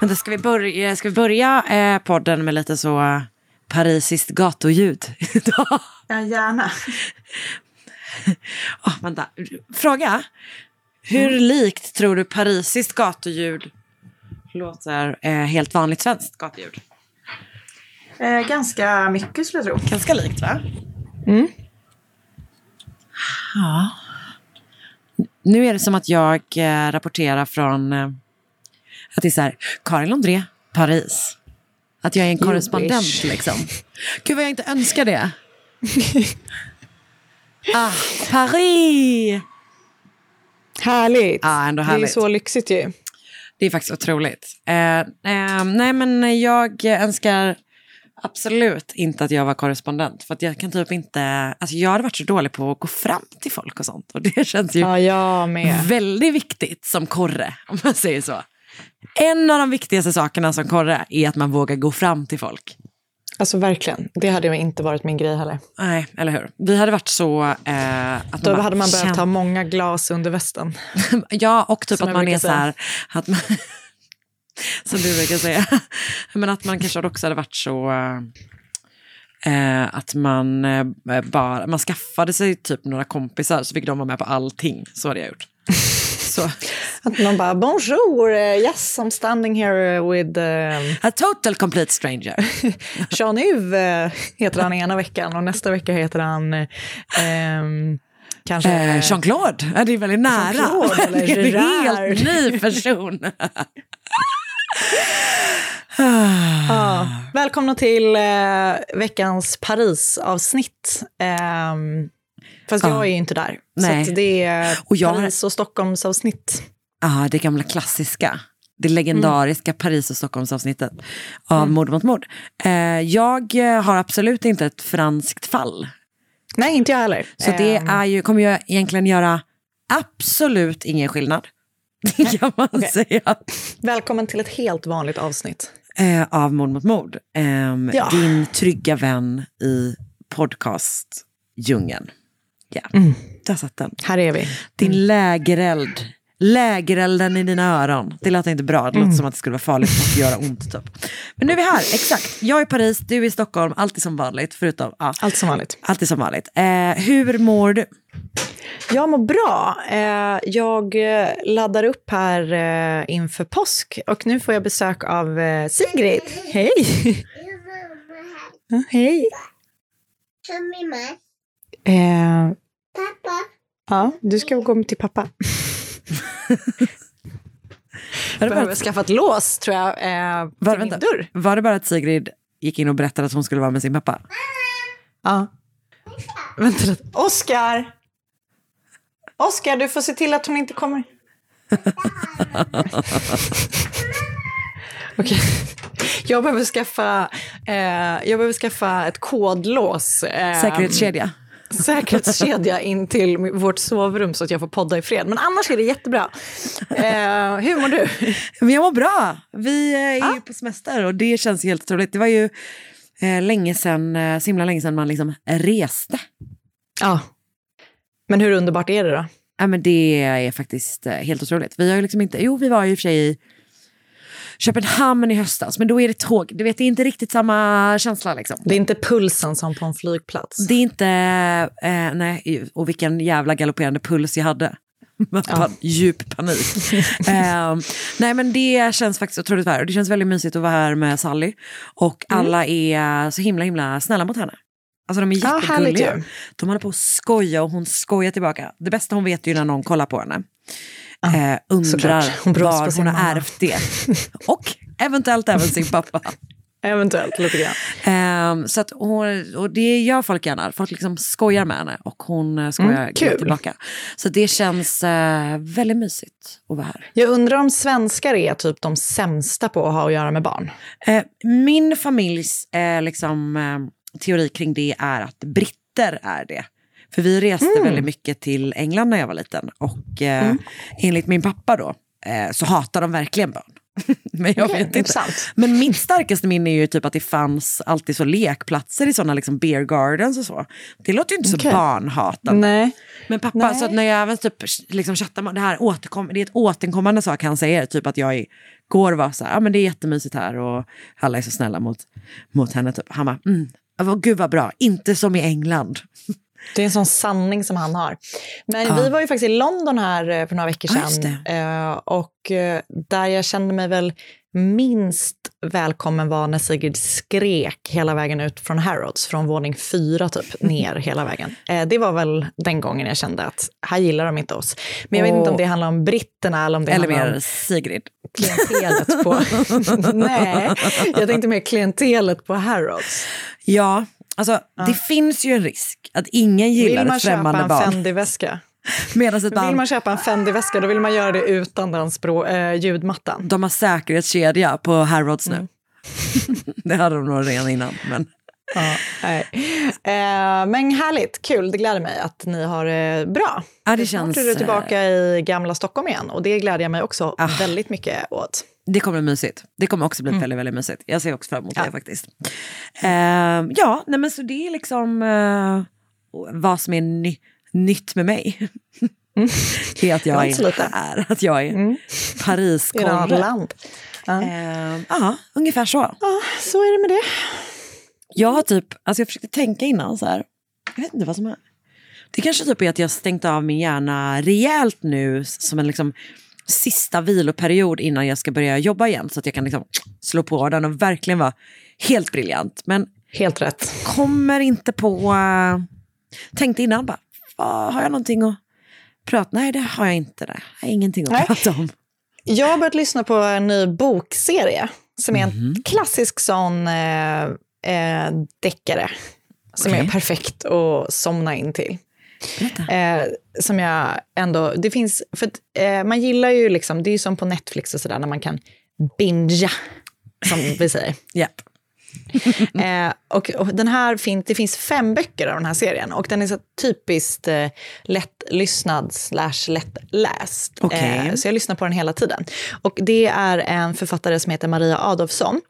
Men då ska vi börja, ska vi börja eh, podden med lite så eh, parisiskt gatuljud? Ja, gärna. oh, vänta, fråga. Hur likt tror du parisiskt gatuljud låter eh, helt vanligt svenskt gatuljud? Eh, ganska mycket skulle jag tro. Ganska likt va? Mm. Ja. Nu är det som att jag eh, rapporterar från eh, att det är så här, Karin Londré, Paris. Att jag är en korrespondent wish. liksom. Gud vad jag inte önskar det. ah, Paris! Härligt. Ja, ändå Det härligt. är så lyxigt ju. Det är faktiskt otroligt. Eh, eh, nej, men jag önskar absolut inte att jag var korrespondent. För att jag kan typ inte... Alltså jag hade varit så dålig på att gå fram till folk och sånt. Och det känns ju Ja, väldigt viktigt som korre, om man säger så. En av de viktigaste sakerna som korre är att man vågar gå fram till folk. Alltså verkligen. Det hade inte varit min grej heller. Nej, eller hur? Vi hade varit så... Eh, att Då hade man behövt ha många glas under västen. Ja, och typ Som att man är så här... Att man, som du brukar säga. Men att man kanske också hade varit så... Eh, att man eh, bara... Man skaffade sig typ några kompisar så fick de vara med på allting. Så hade jag gjort. Så, Att man bara, bonjour, eh, yes, I'm standing here with um, a total complete stranger. Jean-Yves eh, heter han ena veckan och nästa vecka heter han eh, ehm, kanske... Eh, Jean-Claude, ja, det är väldigt nära. Jean-Claude eller det är en helt ny person. Ja, välkomna till eh, veckans Paris-avsnitt. Ehm, fast jag Ja. är ju inte där. Nej. Så det är Och jag Paris och Stockholms-avsnitt. Ja, det gamla klassiska. Det legendariska Paris och Stockholmsavsnittet av Mord mot mord. Eh, jag eh, har absolut inte ett franskt fall. Nej, inte jag heller. Så det Ehm, är ju, kommer ju egentligen göra absolut ingen skillnad. Det kan man okej. säga. Välkommen till ett helt vanligt avsnitt. Eh, av Mord mot mord. Ehm, Ja. Din trygga vän i podcastdjungeln. Ja, Mm. där satt den. Här är vi. Din lägereld. Lägerelden i dina öron. Det låter inte bra. Det låter som att det skulle vara farligt och göra ont. Typ. Men nu är vi här, exakt. Jag är i Paris, du är i Stockholm. Alltid som vanligt. Förutom, ja, Allt som vanligt. alltid som vanligt. Eh, hur mår du? Jag mår bra. Eh, jag eh, laddar upp här eh, inför påsk och nu får jag besök av eh, Sigrid. Hej! Hej! Eh, Pappa. ja, du ska gå till pappa. Det, Behöver bara, skaffa ett lås, tror jag, eh, till var, min vänta, dörr. var det bara att Sigrid gick in och berättade att hon skulle vara med sin pappa? Ja. Vänta lite. Oskar! Oskar, du får se till att hon inte kommer. Okej. Jag behöver skaffa, eh, jag behöver skaffa ett kodlås. Eh, Säkerhetskedja. säkerhetskedja in till vårt sovrum så att jag får podda i fred. Men annars är det jättebra. Eh, hur mår du? Jag mår bra. Vi eh, är ju på semester och det känns helt otroligt. Det var ju eh, länge sedan, eh, så himla länge sedan man liksom reste. Ja, Men hur underbart är det då? Ja, men det är faktiskt eh, helt otroligt. Vi har ju liksom inte, jo vi var ju i och för sig i Köpenhamn i höstas, men då är det tåg. Du vet, det är inte riktigt samma känsla liksom. Det är inte pulsen som på en flygplats. Det är inte, eh, nej, och vilken jävla galopperande puls jag hade. Ja. Djup panik. eh, nej men det känns faktiskt otroligt värt. Det känns väldigt mysigt att vara här med Sally. Och Mm. alla är så himla himla snälla mot henne. Alltså de är Ja, jättegulliga. ju. de håller på att skoja och hon skojar tillbaka. Det bästa hon vet är ju när någon kollar på henne. Eh, undrar var hon har ärvt det. och eventuellt även sin pappa. Eventuellt lite grann. Ehm, så att hon, och det gör folk gärna. Folk liksom skojar med henne och hon eh, skojar Mm, kul. tillbaka. Så det känns eh, väldigt mysigt att vara här. Jag undrar om svenskar är typ de sämsta på att ha att göra med barn. Eh, min familjs eh, liksom, eh, teori kring det är att britter är det. För vi reste Mm. väldigt mycket till England när jag var liten. Och eh, enligt min pappa då eh, så hatar de verkligen barn. Men jag vet inte. Men mitt starkaste minne är ju typ att det fanns alltid så lekplatser i sådana liksom beer gardens och så. Det låter ju inte Okej. så barnhatande. Nej. Men pappa, Nej. så att när jag även typ liksom chattar med det här återkom, det är ett återkommande sak han säger, typ att jag igår var så här, ja men det är jättemysigt här och alla är så snälla mot, mot henne. Typ. Han bara, mm, gud vad bra, inte som i England. Det är en sån sanning som han har. Men Ja. vi var ju faktiskt i London här eh, för några veckor Ja, sedan. eh, och eh, där jag kände mig väl minst välkommen var när Sigrid skrek hela vägen ut från Harrods, från våning fyra typ, ner hela vägen. Det var väl den gången jag kände att här gillar de inte oss. Men jag vet inte om det handlar om britterna eller om det Eller handlar om Sigrid. klientelet på... Nej, jag tänkte mer klientelet på Harrods. Ja, alltså det finns ju en risk att ingen gillar Vill man ett köpa främmande en barn. Fendi-väska? Medan ett Vill barn, man köpa en Fendi-väska då vill man göra det utan den språ- eh, ljudmattan. de har säkerhetskedja på Harrods nu. Mm. det hade de nog redan innan. Men... Ja, nej. Eh, men härligt, kul. Det gläder mig att ni har det bra. Ja, det Snart känns, är du tillbaka i gamla Stockholm igen och det gläder jag mig också Ah. väldigt mycket åt. Det kommer bli mysigt. Det kommer också bli väldigt, väldigt mysigt. Jag ser också fram emot Mm. Ja. det faktiskt. Ehm, ja, nej men så det är liksom eh, vad som är ny, nytt med mig. det är att jag Mm. Är lite. här, att jag är Mm. paris land. Ja. Ehm, Ja, ungefär så. ja, så är det med det. Jag har typ, alltså jag försökte tänka innan så här, jag vet inte vad som är. Det kanske typ är att jag stängt av min hjärna rejält nu som en liksom sista viloperiod innan jag ska börja jobba igen så att jag kan liksom slå på den och verkligen vara helt briljant. Men Helt rätt. kommer inte på, uh, tänkte innan bara, "Vad, har jag någonting att prata? Nej det har jag inte, det. jag har ingenting att Nej. prata om. Jag har börjat lyssna på en ny bokserie som är en Mhm. klassisk sån eh, eh, deckare som Okej. är perfekt att somna in till. Eh, som jag ändå, det finns, för att, eh, man gillar ju liksom, det är ju som på Netflix och sådär när man kan bingea, som vi säger. Japp. Eh, och, och den här fin, det finns fem böcker av den här serien och den är så typiskt eh, lättlyssnad slash lättläst. Okej. Eh, så jag lyssnar på den hela tiden. Och det är en författare som heter Maria Adolfsson.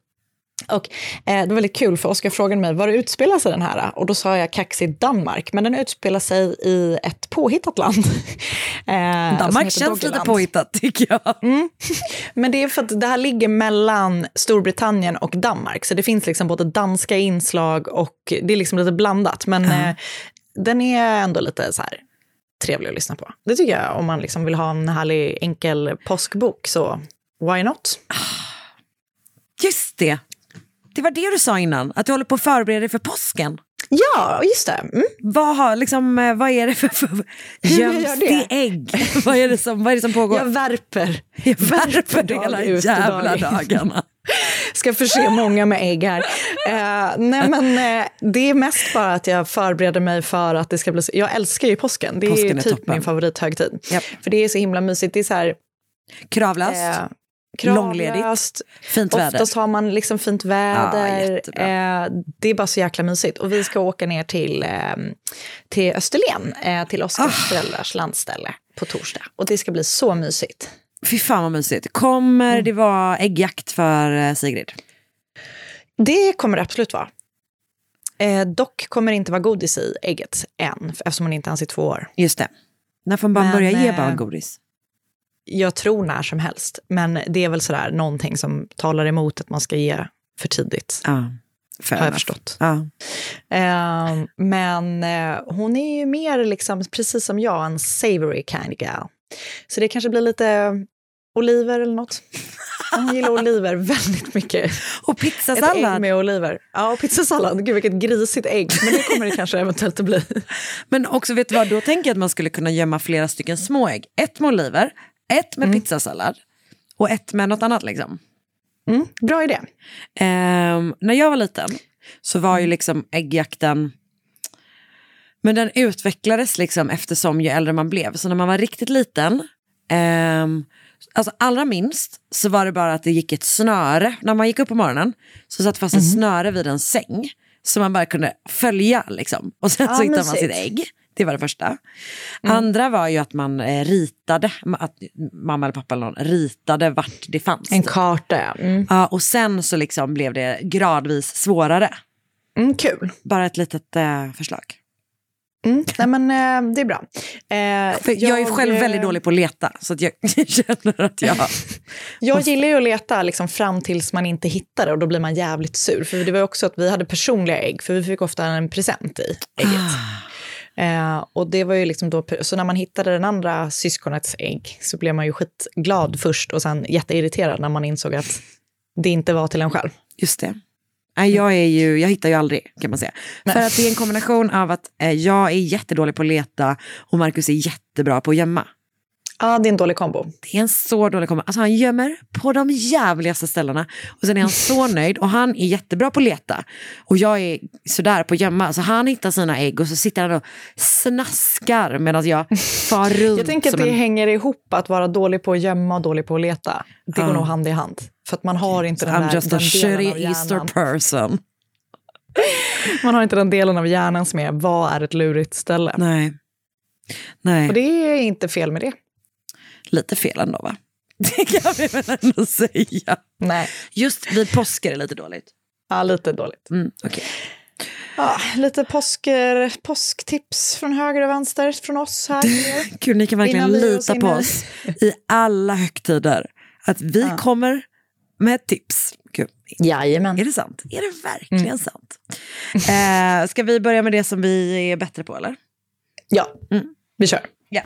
Och eh, det var väldigt kul för Oskar frågade mig var det utspelar sig den här? Och då sa jag kaxigt Danmark, men den utspelar sig i ett påhittat land. eh, Danmark känns lite Doggerland. påhittat tycker jag. Men det är för att det här ligger mellan Storbritannien och Danmark. Så det finns liksom både danska inslag och det är liksom lite blandat. Men eh, den är ändå lite så här trevlig att lyssna på. Det tycker jag om man liksom vill ha en härlig enkel påskbok. Så why not? Just det. Det var det du sa innan, att du håller på att förbereda dig för påsken. Ja, just det. Mm. Vad, har, liksom, eh, vad är det för, för göms det ägg? vad, är det som, vad är det som pågår? Jag värper. Jag värper dag hela ut jävla dag dagarna. Ska förse många med ägg här. Eh, nej men, eh, det är mest bara att jag förbereder mig för att det ska bli... så- Jag älskar ju påsken. Det är Påsken är typ toppen. min favorithögtid. Japp. För det är så himla mysigt. Det är så här... Kravlöst, Eh, kravlöst. fint väder. Oftast har man liksom fint väder. jättebra. eh, det är bara så jäkla mysigt. Och vi ska åka ner till, eh, till Österlen, eh, till Oskars Ah. föräldrars landställe på torsdag. Och det ska bli så mysigt. Fy fan vad mysigt. Kommer Mm. det vara äggjakt för eh, Sigrid? Det kommer det absolut vara. Eh, dock kommer det inte vara godis i ägget än, eftersom hon inte ens är två år. Just det. När får man börja ge eh, barn godis? Jag tror när som helst, men det är väl sådär någonting som talar emot att man ska ge för tidigt. Ja, fair Har jag förstått. Ja. Eh, men eh, hon är ju mer, liksom, precis som jag, en savory kind of gal. Så det kanske blir lite oliver eller något. Hon gillar oliver väldigt mycket. Och Ett ägg pizzasallad. med oliver. Ja, och pizzasallad. Gud, vilket grisigt ägg. Men det kommer det kanske eventuellt att bli. Men också, vet du vad, då tänker jag att man skulle kunna gömma flera stycken små ägg. Ett med oliver, ett med pizzasallad och ett med något annat liksom. Mm, bra idé. Ehm, när jag var liten så var ju liksom äggjakten, men den utvecklades liksom eftersom ju äldre man blev. Så när man var riktigt liten, ehm, alltså allra minst så var det bara att det gick ett snöre. När man gick upp på morgonen så satt fast ett snöre vid en säng. Så man bara kunde följa liksom. Och sen Ja, så hittade man sitt ägg. Det var det första. Andra var ju att man eh, ritade, att mamma eller pappa eller någon ritade vart det fanns. En typ. karta. Mm. Ja, och sen så liksom blev det gradvis svårare. Mm, kul. Bara ett litet eh, förslag. Mm. Nej, men eh, det är bra. Eh, För jag, är själv eh, väldigt dålig på att leta, så att jag känner att jag... Jag gillar ju att leta liksom fram tills man inte hittar det och då blir man jävligt sur. För det var också att vi hade personliga ägg, för vi fick ofta en present i ägget. Eh, och det var ju liksom då, så när man hittade den andra syskonets ägg så blev man ju skitglad först och sen jätteirriterad när man insåg att det inte var till en själv. Just det. Nej, jag, är ju, jag hittar ju aldrig, kan man säga. För att det är en kombination av att eh, jag är jättedålig på att leta och Markus är jättebra på att gömma. Ja, det är en dålig kombo. Det är en så dålig kombo. Alltså han gömmer på de jävligaste ställena. Och sen är han så nöjd och han är jättebra på att leta. Och jag är sådär på att gömma. Alltså han hittar sina ägg och så sitter han och snaskar medan jag far runt. Jag tänker att det en... hänger ihop att vara dålig på att gömma och dålig på att leta. Det går Ja. nog hand i hand. För att man har inte den, I'm där, just a shitty Easter person. Man har inte den delen av hjärnan som är vad är ett lurigt ställe. Nej. Nej, Och det är inte fel med det. Lite fel ändå va? Det kan vi väl ändå säga. Nej, Just vid påsk är det lite dåligt. ja, lite dåligt. Mm, okej. Ja, lite påsker, påsktips från höger och vänster från oss här. Kul, ni kan verkligen Innan vi oss lita på oss i alla högtider. Att vi Ja. kommer med tips. Gud, Jajamän. är det sant? Är det verkligen sant? Eh, ska vi börja med det som vi är bättre på eller? Ja, Mm. vi kör. Ja.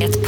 Ett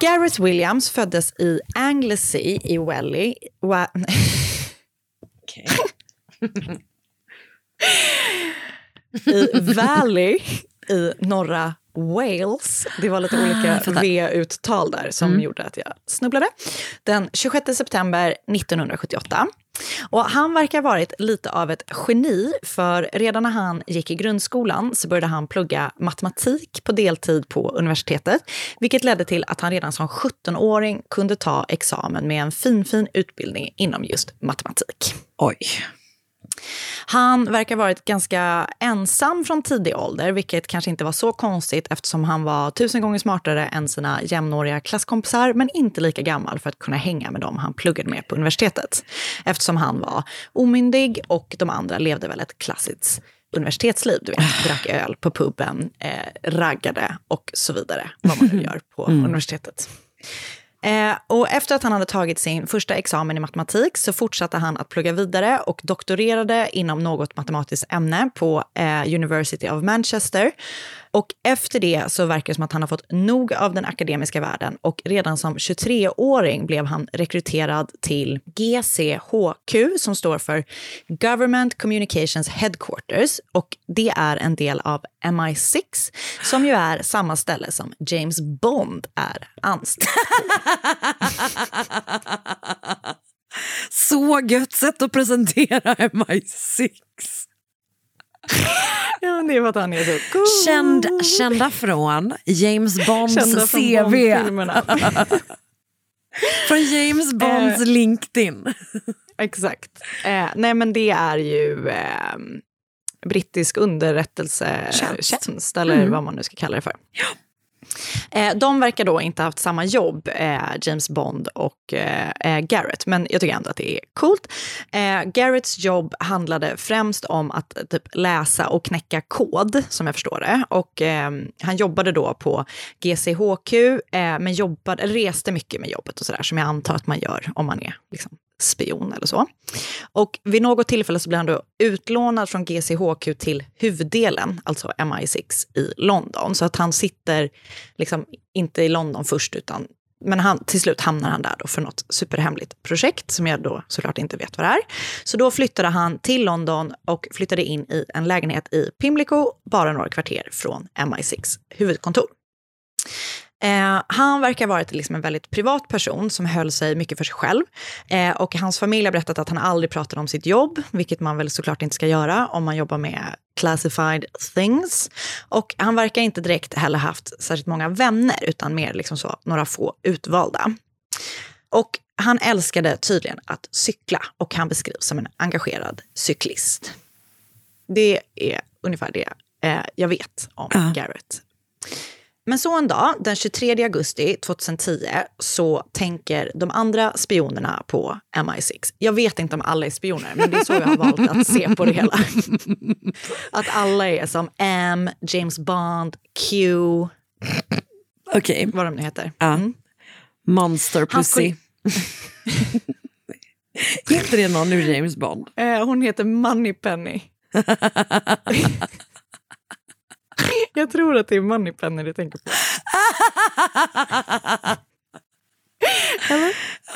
Gareth Williams föddes i Anglesey i Welly. Wa- I Valley i norra Wales. Det var lite olika V-uttal där som gjorde att jag snubblade. Den 26 september 1978. Och han verkar ha varit lite av ett geni, för redan när han gick i grundskolan så började han plugga matematik på deltid på universitetet, vilket ledde till att han redan som 17-åring kunde ta examen med en finfin utbildning inom just matematik. Oj. Han verkar ha varit ganska ensam från tidig ålder, vilket kanske inte var så konstigt eftersom han var tusen gånger smartare än sina jämnåriga klasskompisar, men inte lika gammal för att kunna hänga med dem han pluggade med på universitetet. Eftersom han var omyndig och de andra levde väl ett klassiskt universitetsliv. Du vet, drack öl på puben, eh, raggade och så vidare. Vad man nu gör på universitetet. Eh, och efter att han hade tagit sin första examen i matematik så fortsatte han att plugga vidare och doktorerade inom något matematiskt ämne på eh, University of Manchester. Och efter det så verkar det som att han har fått nog av den akademiska världen och redan som 23-åring blev han rekryterad till GCHQ som står för Government Communications Headquarters och det är en del av MI6, som ju är samma ställe som James Bond är anställd. Så gött sätt att presentera MI6. Ja, det är för att han är så cool. Känd, kända från James Bonds Kända från CV. Från James Bonds Eh. LinkedIn. Exakt. Eh, nej, men det är ju eh, brittisk underrättelsetjänst, eller Mm. vad man nu ska kalla det för. Eh, Eh, de verkar då inte ha haft samma jobb, eh, James Bond och eh, Garrett, men jag tycker ändå att det är coolt. Garretts jobb handlade främst om att typ, läsa och knäcka kod, som jag förstår det. Och, ehm, han jobbade då på GCHQ, men jobbade, reste mycket med jobbet och sådär, som jag antar att man gör om man är liksom, spion eller så. Och vid något tillfälle så blir han då utlånad från GCHQ till huvuddelen, alltså MI6 i London. Så att han sitter liksom inte i London först, utan men han, till slut hamnar han där då för något superhemligt projekt som jag då såklart inte vet vad det är. Så då flyttade han till London och flyttade in i en lägenhet i Pimlico, bara några kvarter från MI6 huvudkontor. Eh, han verkar ha varit liksom en väldigt privat person som höll sig mycket för sig själv. Eh, och hans familj har berättat att han aldrig pratade om sitt jobb, vilket man väl såklart inte ska göra om man jobbar med classified things. Och han verkar inte direkt heller haft särskilt många vänner, utan mer liksom så, några få utvalda. Och han älskade tydligen att cykla och han beskrivs som en engagerad cyklist. Det är ungefär det eh, jag vet om Ja. Garrett. Men så en dag, den 23 augusti 2010, så tänker de andra spionerna på MI6. Jag vet inte om alla är spioner, men det är så jag har valt att se på det hela. Att alla är som M, James Bond, Q, Okej, vad de nu heter. Mm. Monster Pussy. Heter det någon ur James Bond? Eh, hon heter Moneypenny. Jag tror att det är Moneypenny du tänker på.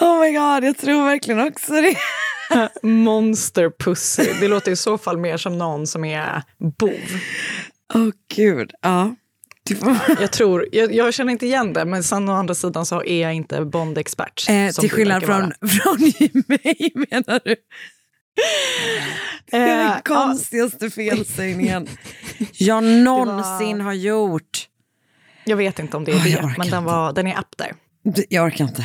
Oh my god, jag tror verkligen också det. Monster Pussy. Det låter i så fall mer som någon som är bov. Åh oh, gud, ja. Jag tror, jag, jag känner inte igen det, men sen å andra sidan så är jag inte Bond-expert. Eh, till skillnad från, vara. från mig menar du? Det är Eh, den konstigaste felsägningen jag någonsin har gjort. Jag vet inte om det är jag det, men den, var, den är up there. Jag orkar inte.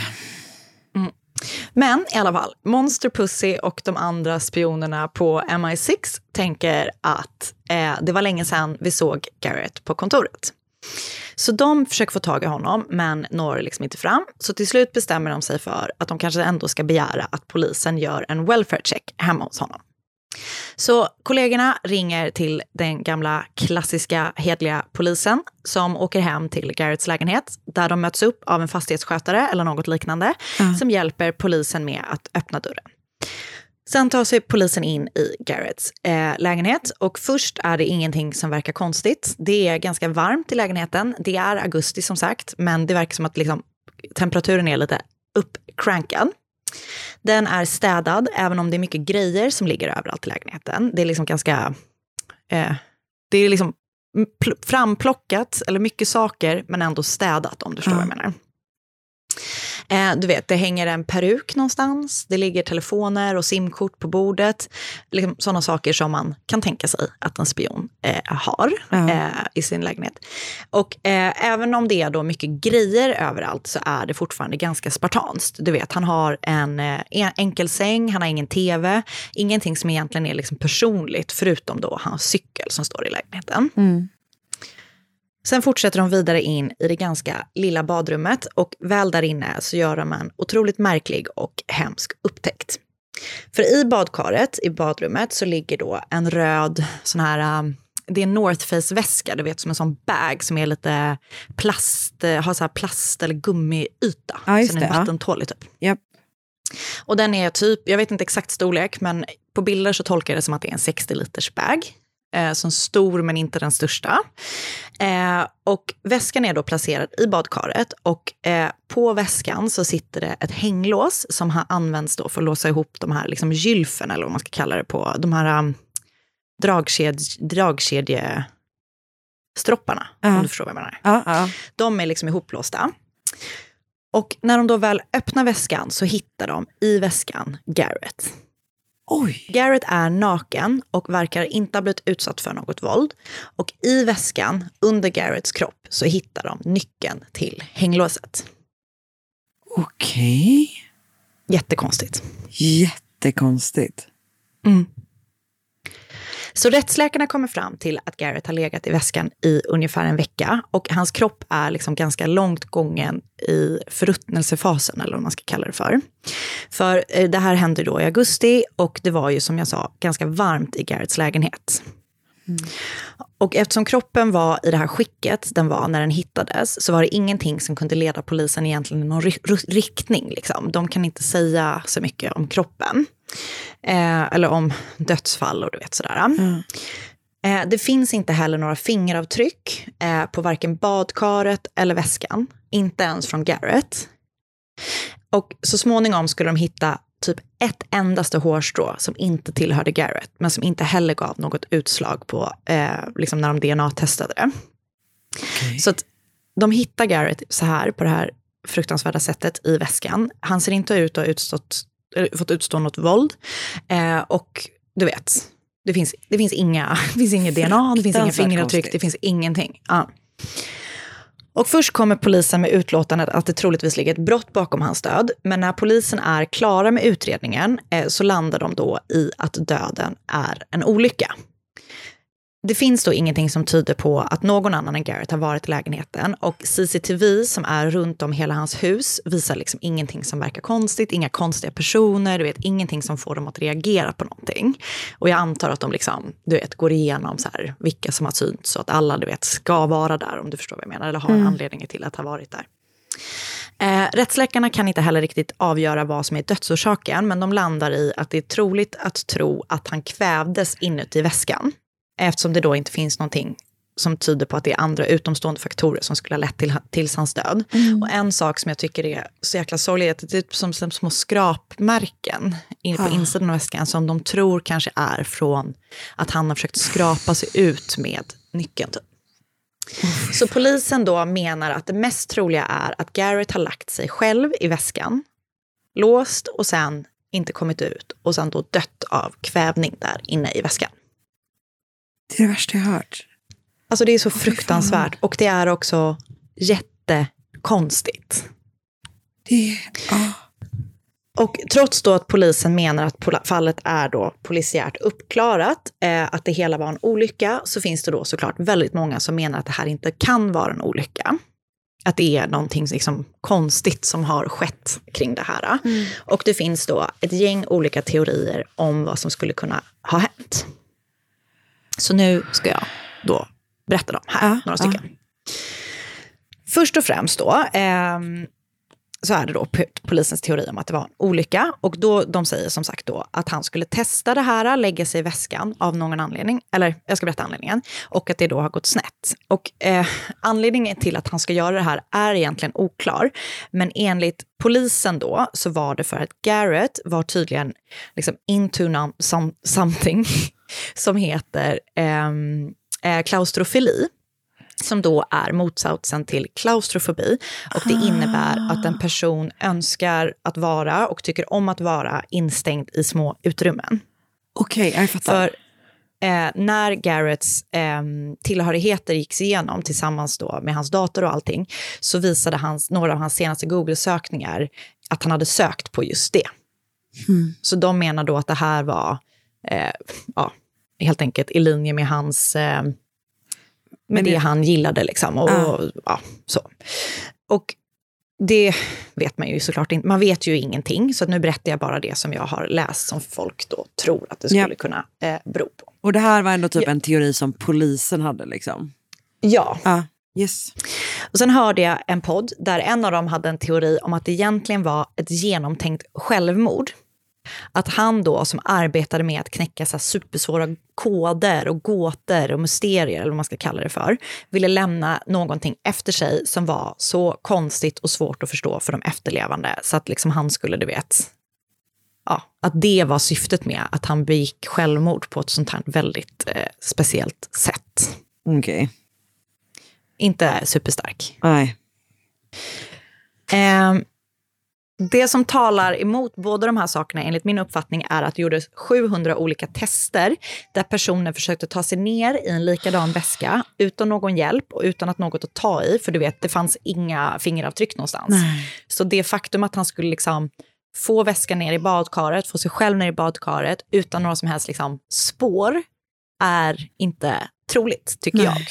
Men i alla fall, Monster Pussy och de andra spionerna på MI6 tänker att eh, det var länge sedan vi såg Garrett på kontoret. Så de försöker få tag i honom, men når liksom inte fram. Så till slut bestämmer de sig för att de kanske ändå ska begära att polisen gör en welfare check hemma hos honom. Så kollegorna ringer till den gamla klassiska hedliga polisen som åker hem till Garretts lägenhet där de möts upp av en fastighetsskötare eller något liknande som hjälper polisen med att öppna dörren. Sen tar sig polisen in i Garretts eh, lägenhet och först är det ingenting som verkar konstigt. Det är ganska varmt i lägenheten. Det är augusti som sagt, men det verkar som att liksom, temperaturen är lite uppcrankad. Den är städad, även om det är mycket grejer som ligger överallt i lägenheten. Det är liksom ganska... Eh, det är liksom pl- framplockat, eller mycket saker, men ändå städat om du förstår vad jag menar. Eh, du vet, det hänger en peruk någonstans, det ligger telefoner och simkort på bordet. Liksom sådana saker som man kan tänka sig att en spion eh, har Ja. eh, i sin lägenhet. Och eh, även om det är då mycket grejer överallt så är det fortfarande ganska spartanskt. Du vet, han har en, eh, en enkel säng, han har ingen tv, ingenting som egentligen är liksom personligt förutom då hans cykel som står i lägenheten. Sen fortsätter de vidare in i det ganska lilla badrummet och väl där inne så gör de en otroligt märklig och hemsk upptäckt. För i badkaret, i badrummet, så ligger då en röd sån här, um, det är en North Face-väska, du vet som en sån bag som är lite plast, eh, har så här plast eller gummiyta. Ja, just så den är ja. vattentålig typ. Japp. Och den är typ, jag vet inte exakt storlek, men på bilder så tolkar jag det som att det är en 60 liters bag. Eh, som stor men inte den största. Eh, och väskan är då placerad i badkaret och eh, på väskan så sitter det ett hänglås som har använts då för att låsa ihop de här liksom gylfen, eller vad man ska kalla det på, de här um, dragked, dragkedje... stropparna, Ja. om du förstår vad jag menar. Ja, ja. De är liksom ihopblåsta. Och när de då väl öppnar väskan så hittar de i väskan Garrett. Oj. Garrett är naken och verkar inte ha blivit utsatt för något våld. Och i väskan, under Garretts kropp, så hittar de nyckeln till hänglåset. Okej. Jättekonstigt. Jättekonstigt. Så rättsläkarna kommer fram till att Garrett har legat i väskan i ungefär en vecka och hans kropp är liksom ganska långt gången i förruttnelsefasen, eller vad man ska kalla det för. För eh, det här hände då i augusti och det var ju som jag sa ganska varmt i Garretts lägenhet. Och eftersom kroppen var i det här skicket den var när den hittades så var det ingenting som kunde leda polisen egentligen i någon riktning. Liksom. De kan inte säga så mycket om kroppen. Eh, eller om dödsfall och du vet sådär. Eh, det finns inte heller några fingeravtryck eh, på varken badkaret eller väskan. Inte ens från Garrett. Och så småningom skulle de hitta typ ett endaste hårstrå som inte tillhörde Garrett, men som inte heller gav något utslag på eh, liksom när de DNA-testade det. Så att de hittar Garrett så här, på det här fruktansvärda sättet i väskan. Han ser inte ut att ha utstått, fått utstå något våld. Eh, och du vet, det finns, det finns inga, det finns inget DNA, det finns inga fingeravtryck, det finns ingenting. Ja. Och först kommer polisen med utlåtandet att det troligtvis ligger ett brott bakom hans död. Men när polisen är klara med utredningen eh, så landar de då i att döden är en olycka. Det finns då ingenting som tyder på att någon annan än Garrett har varit i lägenheten och CCTV som är runt om hela hans hus visar liksom ingenting som verkar konstigt, inga konstiga personer, du vet, ingenting som får dem att reagera på någonting. Och jag antar att de liksom, du vet, går igenom så här, vilka som har synts så att alla du vet, ska vara där om du förstår vad jag menar, eller har Mm. anledning till att ha varit där. Eh, rättsläkarna kan inte heller riktigt avgöra vad som är dödsorsaken, men de landar i att det är troligt att tro att han kvävdes inuti väskan. Eftersom det då inte finns någonting som tyder på att det är andra utomstående faktorer som skulle ha lett till, till hans död. Och en sak som jag tycker är så jäkla sorglig är att det är typ som, som små skrapmärken in på Ah. insidan av väskan som de tror kanske är från att han har försökt skrapa sig ut med nyckeln. Typ. Så polisen då menar att det mest troliga är att Garrett har lagt sig själv i väskan, låst och sen inte kommit ut och sen då dött av kvävning där inne i väskan. Det är det värsta jag hört. Alltså det är så fruktansvärt och det är också jättekonstigt. Det, ah. Och trots då att polisen menar att fallet är då polisiärt uppklarat, eh, att det hela var en olycka, så finns det då såklart väldigt många som menar att det här inte kan vara en olycka. Att det är någonting liksom konstigt som har skett kring det här. Och det finns då ett gäng olika teorier om vad som skulle kunna ha hänt. Så nu ska jag då berätta dem här, Ja, några stycken. Först och främst då, ehm, så är det då polisens teori om att det var en olycka. Och då, de säger som sagt då att han skulle testa det här, lägga sig i väskan av någon anledning. Eller jag ska berätta anledningen. Och att det då har gått snett. Och eh, anledningen till att han ska göra det här är egentligen oklar. Men enligt polisen då så var det för att Garrett var tydligen liksom into some, something som heter ehm, eh, klaustrofili som då är motsatsen till klaustrofobi. Och det innebär att en person önskar att vara och tycker om att vara instängd i små utrymmen. Okej, jag fattar. För eh, när Garretts eh, tillhörigheter gicks igenom tillsammans då med hans dator och allting så visade hans, några av hans senaste Google-sökningar att han hade sökt på just det. Så de menar då att det här var eh, ja, helt enkelt i linje med hans eh, med det det- han gillade. Liksom, och, Ja. ja, så. och det vet man ju såklart inte. Man vet ju ingenting, så nu berättar jag bara det som jag har läst som folk då tror att det skulle Ja. kunna eh, bero på. Och det här var ändå typ Ja. en teori som polisen hade liksom. Ja, Ja, yes. och sen hörde jag en podd där en av dem hade en teori om att det egentligen var ett genomtänkt självmord. Att han då som arbetade med att knäcka så supersvåra koder och gåtor och mysterier, eller vad man ska kalla det för, ville lämna någonting efter sig som var så konstigt och svårt att förstå för de efterlevande. Så att liksom han skulle, du vet, ja, att det var syftet med att han begick självmord på ett sånt här väldigt eh, speciellt sätt. Okej. inte superstark. Nej. Eh, det som talar emot båda de här sakerna enligt min uppfattning är att det gjordes 700 olika tester där personer försökte ta sig ner i en likadan väska utan någon hjälp och utan att något att ta i, för du vet, det fanns inga fingeravtryck någonstans. Nej. Så det faktum att han skulle liksom få väskan ner i badkaret, få sig själv ner i badkaret utan några som helst liksom spår är inte troligt, tycker Nej. jag.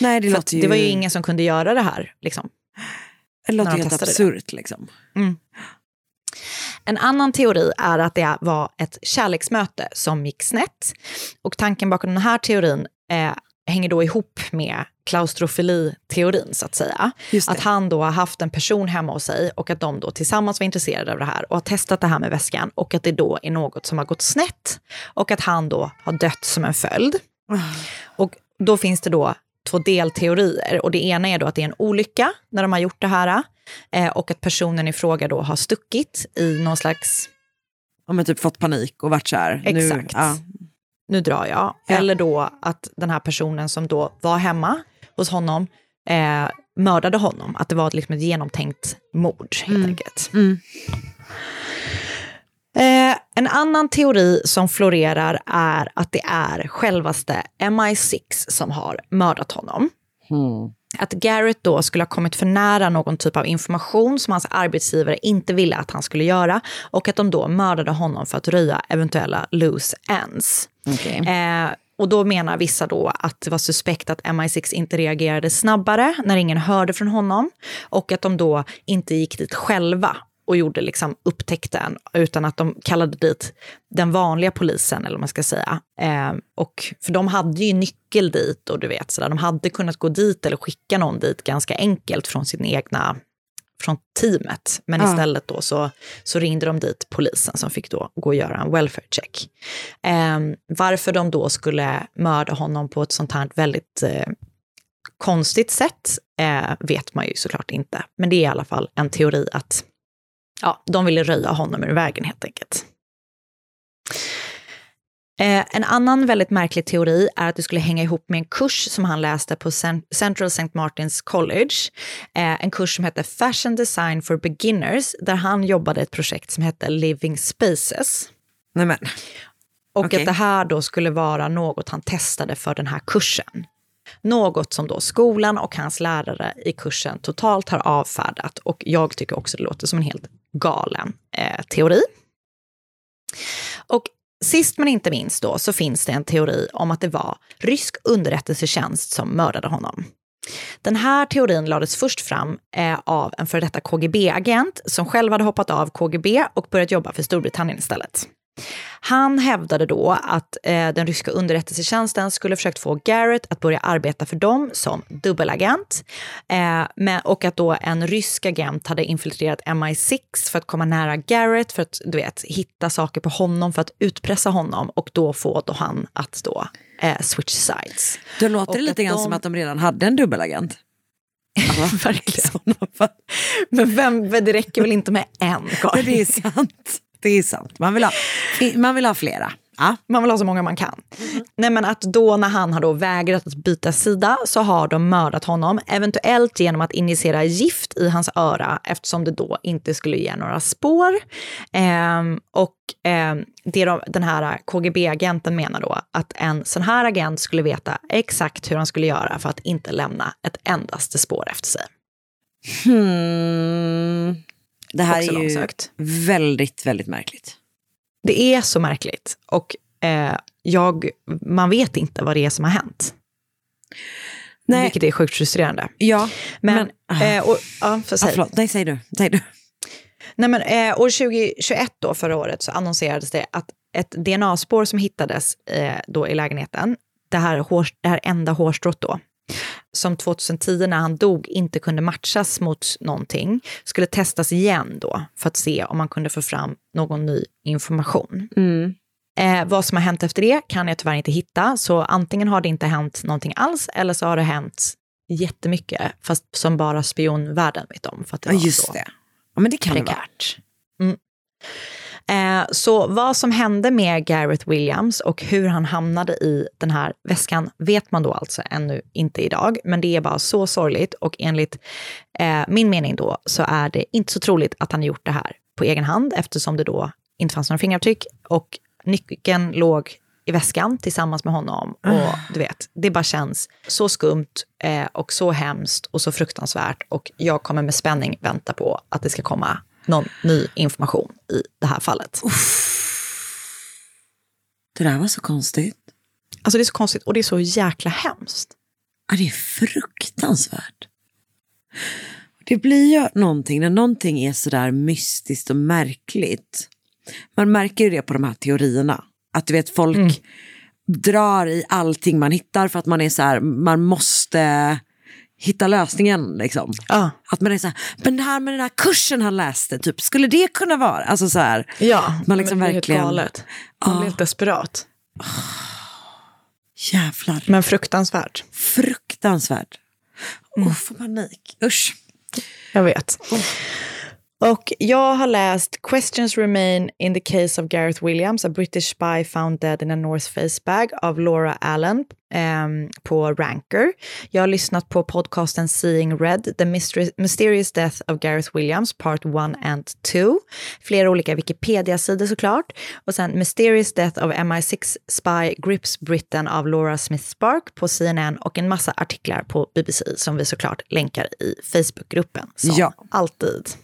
Nej, det För låter ju... det var ju ingen som kunde göra det här. Liksom. Det låter helt absurt liksom. En annan teori är att det var ett kärleksmöte som gick snett. Och tanken bakom den här teorin eh, hänger då ihop med klaustrofili-teorin, så att säga. Just det. Att han då har haft en person hemma hos sig och att de då tillsammans var intresserade av det här och har testat det här med väskan och att det då är något som har gått snett och att han då har dött som en följd. Och då finns det då två delteorier och det ena är då att det är en olycka när de har gjort det här eh, och att personen i fråga då har stuckit i någon slags Ja, men typ fått panik och varit så här. Nu, Exakt. ja. nu drar jag. Ja. Eller då att den här personen som då var hemma hos honom eh, mördade honom. Att det var liksom ett genomtänkt mord helt enkelt. Mm. Eh, en annan teori som florerar är att det är självaste MI6 som har mördat honom. Att Garrett då skulle ha kommit för nära någon typ av information som hans arbetsgivare inte ville att han skulle göra och att de då mördade honom för att röja eventuella loose ends. Okej. Eh, och då menar vissa då att det var suspekt att MI6 inte reagerade snabbare när ingen hörde från honom och att de då inte gick dit själva och gjorde liksom upptäckten utan att de kallade dit den vanliga polisen eller vad man ska säga. Eh, och för de hade ju nyckel dit och du vet sådär, de hade kunnat gå dit eller skicka någon dit ganska enkelt från sin egna från teamet. Men Ja. istället då så, så ringde de dit polisen som fick då gå och göra en welfare check. Eh, varför de då skulle mörda honom på ett sånt här väldigt eh, konstigt sätt eh, vet man ju såklart inte. Men det är i alla fall en teori att ja, de ville röja honom ur vägen helt enkelt. Eh, en annan väldigt märklig teori är att det skulle hänga ihop med en kurs som han läste på Cen- Central St. Martins College. Eh, en kurs som hette Fashion Design for Beginners, där han jobbade ett projekt som hette Living Spaces. Nej, men. Och Okej. att det här då skulle vara något han testade för den här kursen. Något som då skolan och hans lärare i kursen totalt har avfärdat. Och jag tycker också det låter som en helt galen eh, teori. Och sist men inte minst då så finns det en teori om att det var rysk underrättelsetjänst som mördade honom. Den här teorin lades först fram eh, av en före detta KGB-agent som själv hade hoppat av KGB och börjat jobba för Storbritannien istället. Han hävdade då att eh, den ryska underrättelsetjänsten skulle försökt få Garrett att börja arbeta för dem som dubbelagent eh, men, och att då en rysk agent hade infiltrerat MI6 för att komma nära Garrett för att du vet, hitta saker på honom för att utpressa honom och då få då han att då eh, switch sides. Då låter Och det lite grann de- som att de redan hade en dubbelagent. Verkligen. Men vem, det räcker väl inte med en, Karin? Det är sant. Det är sant. Man vill ha, man vill ha flera. Ja. Man vill ha så många man kan. Nej, men att då när han har då vägrat att byta sida så har de mördat honom, eventuellt genom att injicera gift i hans öra eftersom det då inte skulle ge några spår. Ehm, och ehm, det de, den här KGB-agenten menar då att en sån här agent skulle veta exakt hur han skulle göra för att inte lämna ett endaste spår efter sig. Hmm. Det här är ju långsökt. väldigt, väldigt märkligt. Det är så märkligt och eh, jag, man vet inte vad det är som har hänt. Nej. Vilket är sjukt frustrerande. Ja, Men, men- eh, och, ja, för säg. förlåt. Nej, säg du. Säg du. Nej, men, eh, år 2021, då, förra året, så annonserades det att ett DNA-spår som hittades eh, då i lägenheten, det här, hår, det här enda hårstrået då, som 2010 när han dog inte kunde matchas mot någonting, skulle testas igen då för att se om man kunde få fram någon ny information. Mm. Eh, vad som har hänt efter det kan jag tyvärr inte hitta, så antingen har det inte hänt någonting alls eller så har det hänt jättemycket, fast som bara spionvärlden vet om. För att det Ja, just det. Ja, men det kan det vara. prekärt. Mm. Eh, så vad som hände med Gareth Williams och hur han hamnade i den här väskan vet man då alltså ännu inte idag. Men det är bara så sorgligt och enligt eh, min mening då så är det inte så troligt att han gjort det här på egen hand eftersom det då inte fanns några fingeravtryck och nyckeln låg i väskan tillsammans med honom. Och du vet, det bara känns så skumt eh, och så hemskt och så fruktansvärt. Och jag kommer med spänning vänta på att det ska komma någon ny information i det här fallet. Det där var så konstigt. Alltså det är så konstigt och det är så jäkla hemskt. Ja, det är fruktansvärt. Det blir ju någonting när någonting är sådär mystiskt och märkligt. Man märker ju det på de här teorierna. Att du vet folk drar i allting man hittar för att man är så här, man måste hitta lösningen liksom. Att man är så här, men det här med den här kursen han läste, typ, skulle det kunna vara? Alltså så här, Ja, man liksom men det är helt verkligen... galet. Man blir Ja. helt desperat. Jävlar. Men fruktansvärt. Fruktansvärt. Mm. får panik. Usch. Jag vet. Och jag har läst Questions Remain in the Case of Gareth Williams, a British spy found dead in a North Face bag av Laura Allen ehm, på Ranker. Jag har lyssnat på podcasten Seeing Red, The Mysterious Death of Gareth Williams, Part 1 and 2. Flera olika Wikipedia-sidor såklart. Och sen Mysterious Death of MI6 Spy Grips Britain av Laura Smith Spark på CNN och en massa artiklar på BBC som vi såklart länkar i Facebookgruppen. Som Ja. alltid.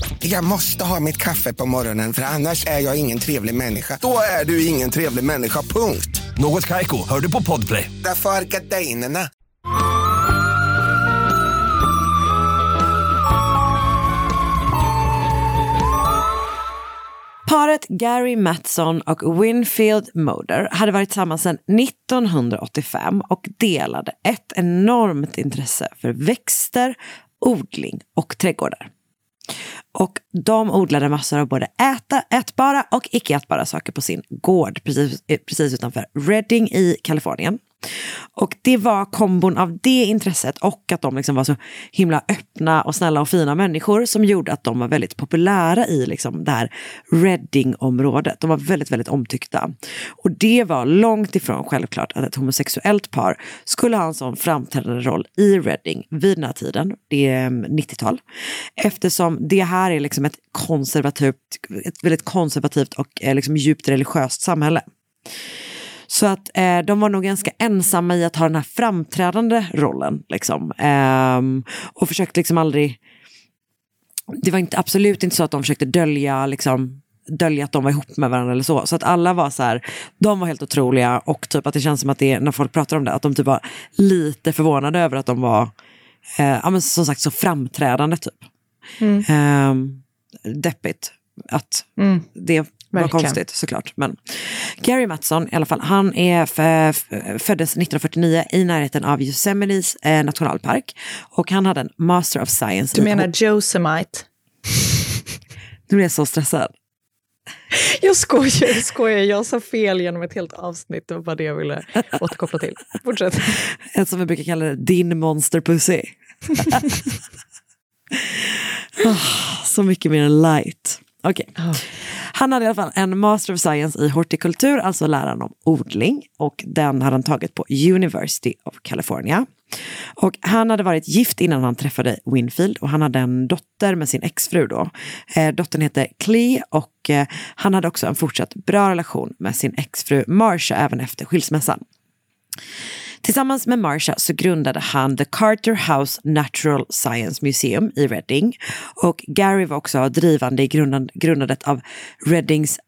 Jag måste ha mitt kaffe på morgonen för annars är jag ingen trevlig människa. Då är du ingen trevlig människa, punkt. Något Kaiko, hör du på Podplay. Därför är gardinerna. Paret Gary Matson och Winfield Moder hade varit tillsammans sedan 1985 och delade ett enormt intresse för växter, odling och trädgårdar. Och de odlade massor av både äta, ätbara och icke ätbara saker på sin gård precis, eh, precis utanför Redding i Kalifornien. Och det var kombon av det intresset och att de liksom var så himla öppna och snälla och fina människor som gjorde att de var väldigt populära i liksom det här Redding-området. De var väldigt, väldigt omtyckta. Och det var långt ifrån självklart att ett homosexuellt par skulle ha en sån framträdande roll i Redding vid den här tiden, det är mm, 90-tal. Eftersom det här är liksom ett konservativt, ett väldigt konservativt och eh, liksom djupt religiöst samhälle. Så att eh, de var nog ganska ensamma i att ha den här framträdande rollen. Liksom. Ehm, och försökte liksom aldrig... Det var inte, absolut inte så att de försökte dölja, liksom, dölja att de var ihop med varandra eller så. Så att alla var så här, de var helt otroliga och typ att det känns som att det, när folk pratar om det, att de typ var lite förvånade över att de var, eh, ja, men som sagt, så framträdande typ. Mm. Ehm, deppigt att Mm. det var Verkligen. konstigt såklart. Men Gary Matson i alla fall, han är föddes 1949 i närheten av Yosemite eh, nationalpark. Och han hade en Master of Science. Du menar Josemite? Blir jag så stressad. Jag skojar, jag skojar. Jag sa fel genom ett helt avsnitt. Det var bara det jag ville återkoppla till. Fortsätt. Ett som vi brukar kalla det, din monsterpussy. Ah, så mycket mer än light. Okej. Han hade i alla fall en Master of Science i hortikultur, alltså läran om odling. Och den hade han tagit på University of California. Och han hade varit gift innan han träffade Winfield och han hade en dotter med sin exfru då. Eh, dottern heter Clee och eh, han hade också en fortsatt bra relation med sin exfru Marsha även efter skilsmässan. Tillsammans med Marsha så grundade han The Carter House Natural Science Museum i Reading. Och Gary var också drivande i grundan- grundandet av Readings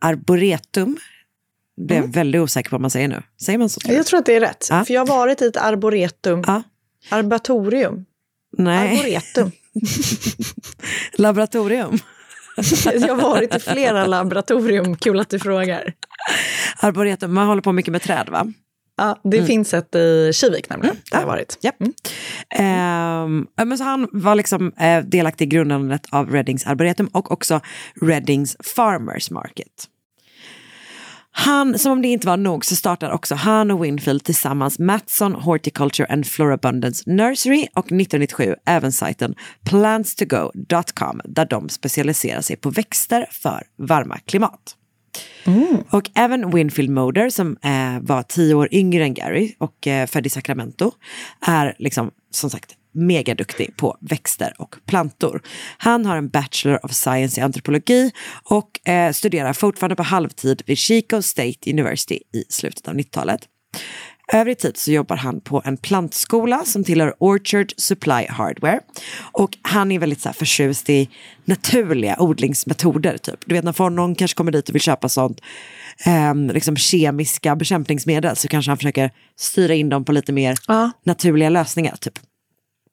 Arboretum. Blev väldigt osäker på vad man säger nu. Säger man så? tror jag? Jag tror att det är rätt. Ja. För jag har varit i ett arboretum. Ja. Arbatorium. Nej, Arboretum. laboratorium. Jag har varit i flera laboratorium. Kul att du frågar. Arboretum, man håller på mycket med träd va? Ja, det finns ett i Kivik nämligen. Där har jag varit. Japp. Ehm, ja, men så han var liksom eh, delaktig i grundandet av Reddings Arboretum och också Reddings Farmers Market. Han, som om det inte var nog så startar också han och Winfield tillsammans Matson Horticulture and Florabundance Nursery och 1997 även sajten plantstogo.com där de specialiserar sig på växter för varma klimat. Mm. Och även Winfield Moder som eh, var tio år yngre än Gary och eh, född i Sacramento är liksom som sagt megaduktig på växter och plantor. Han har en Bachelor of Science i antropologi och eh, studerar fortfarande på halvtid vid Chico State University i slutet av 90-talet. Övrig tid så jobbar han på en plantskola som tillhör Orchard Supply Hardware. Och han är väldigt så här förtjust i naturliga odlingsmetoder. Typ. Du vet när någon kanske kommer dit och vill köpa sånt eh, liksom kemiska bekämpningsmedel så kanske han försöker styra in dem på lite mer naturliga lösningar. Typ.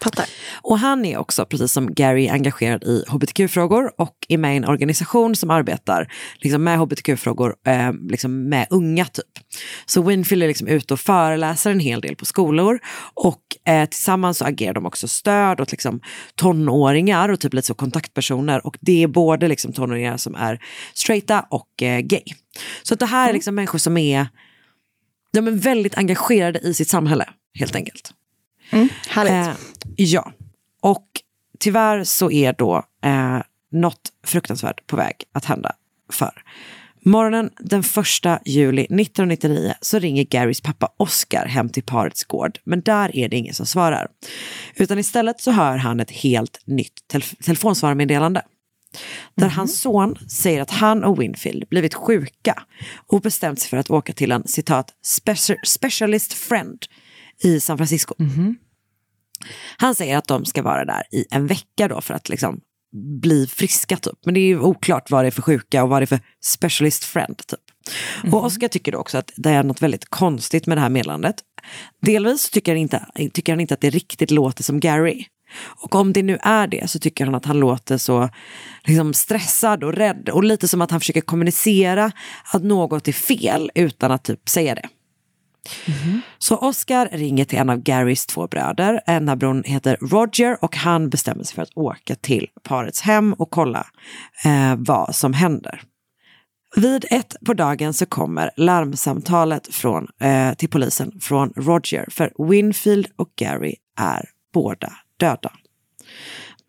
Fattar. Och han är också, precis som Gary, engagerad i hbtq-frågor och är med i en organisation som arbetar liksom, med hbtq-frågor eh, liksom, med unga. typ. Så Winfield är liksom ute och föreläser en hel del på skolor och eh, tillsammans så agerar de också stöd åt liksom, tonåringar och typ lite så kontaktpersoner och det är både liksom, tonåringar som är straighta och eh, gay. Så att det här är liksom människor som är, de är väldigt engagerade i sitt samhälle helt enkelt. Härligt. Eh, ja, och tyvärr så är då eh, något fruktansvärt på väg att hända för. Morgonen den 1 juli 1999 så ringer Garys pappa Oscar hem till parets gård, men där är det ingen som svarar. Utan istället så hör han ett helt nytt tel- telefonsvararmeddelande. Där hans son säger att han och Winfield blivit sjuka och bestämt sig för att åka till en citat "speci- specialist friend i San Francisco. Han säger att de ska vara där i en vecka då för att liksom bli friska typ. Men det är ju oklart vad det är för sjuka och vad det är för specialist friend typ. Och Oscar tycker då också att det är något väldigt konstigt med det här meddelandet. Delvis tycker han, inte, tycker han inte att det riktigt låter som Gary. Och om det nu är det så tycker han att han låter så liksom, stressad och rädd och lite som att han försöker kommunicera att något är fel utan att typ säga det. Mm-hmm. Så Oscar ringer till en av Garys två bröder. en av bron heter Roger och han bestämmer sig för att åka till parets hem och kolla eh, vad som händer. Vid ett på dagen så kommer larmsamtalet från, eh, till polisen från Roger för Winfield och Gary är båda döda.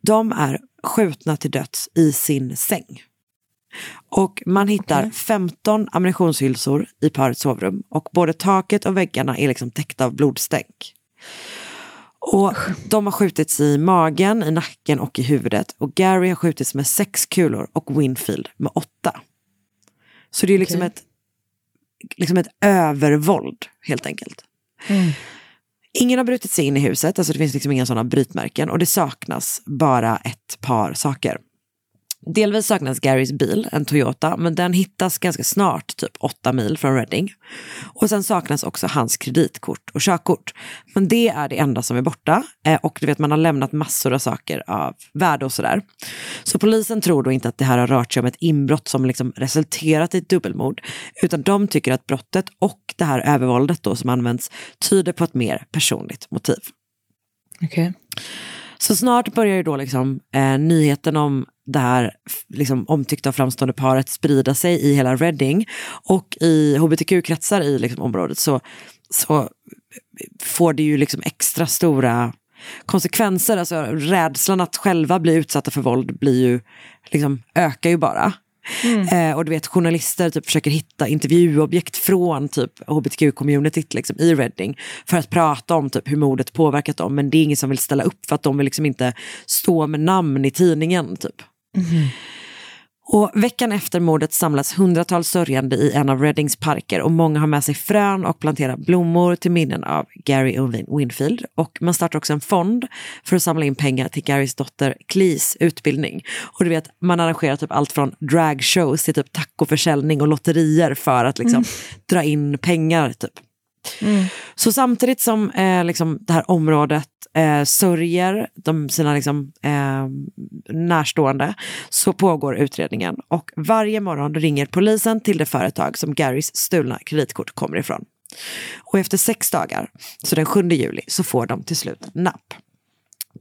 De är skjutna till döds i sin säng. Och man hittar 15 ammunitionshylsor i parets sovrum och både taket och väggarna är liksom täckta av blodstänk. Och de har skjutits i magen, i nacken och i huvudet. Och Gary har skjutits med sex kulor och Winfield med åtta. Så det är liksom, Okej. ett, liksom ett övervåld helt enkelt. Ingen har brutit sig in i huset, alltså det finns liksom inga sådana brytmärken och det saknas bara ett par saker. Delvis saknas Garys bil, en Toyota, men den hittas ganska snart, typ åtta mil från Reading. Och sen saknas också hans kreditkort och körkort. Men det är det enda som är borta. Eh, och du vet, man har lämnat massor av saker av värde och sådär. Så polisen tror då inte att det här har rört sig om ett inbrott som liksom resulterat i ett dubbelmord. Utan de tycker att brottet och det här övervåldet då som används tyder på ett mer personligt motiv. Okej. Så snart börjar ju då liksom, eh, nyheten om det här liksom, omtyckta och framstående paret sprida sig i hela Reading. Och i hbtq-kretsar i liksom, området så, så får det ju liksom extra stora konsekvenser. Alltså rädslan att själva bli utsatta för våld blir ju, liksom, ökar ju bara. Eh, och du vet journalister typ försöker hitta intervjuobjekt från typ hbtq-communityt liksom, i Reading för att prata om typ, hur mordet påverkat dem. Men det är ingen som vill ställa upp för att de vill liksom inte stå med namn i tidningen. Typ. Och veckan efter mordet samlas hundratals sörjande i en av Reddings parker och många har med sig frön och planterar blommor till minnen av Gary och Win- Winfield. Och man startar också en fond för att samla in pengar till Garys dotter Clees utbildning. Och du vet, man arrangerar typ allt från dragshows till typ tacoförsäljning och lotterier för att liksom dra in pengar. Typ. Så samtidigt som eh, liksom, det här området eh, sörjer de, sina liksom, eh, närstående så pågår utredningen. Och varje morgon ringer polisen till det företag som Garys stulna kreditkort kommer ifrån. Och efter sex dagar, så den 7 juli, så får de till slut napp.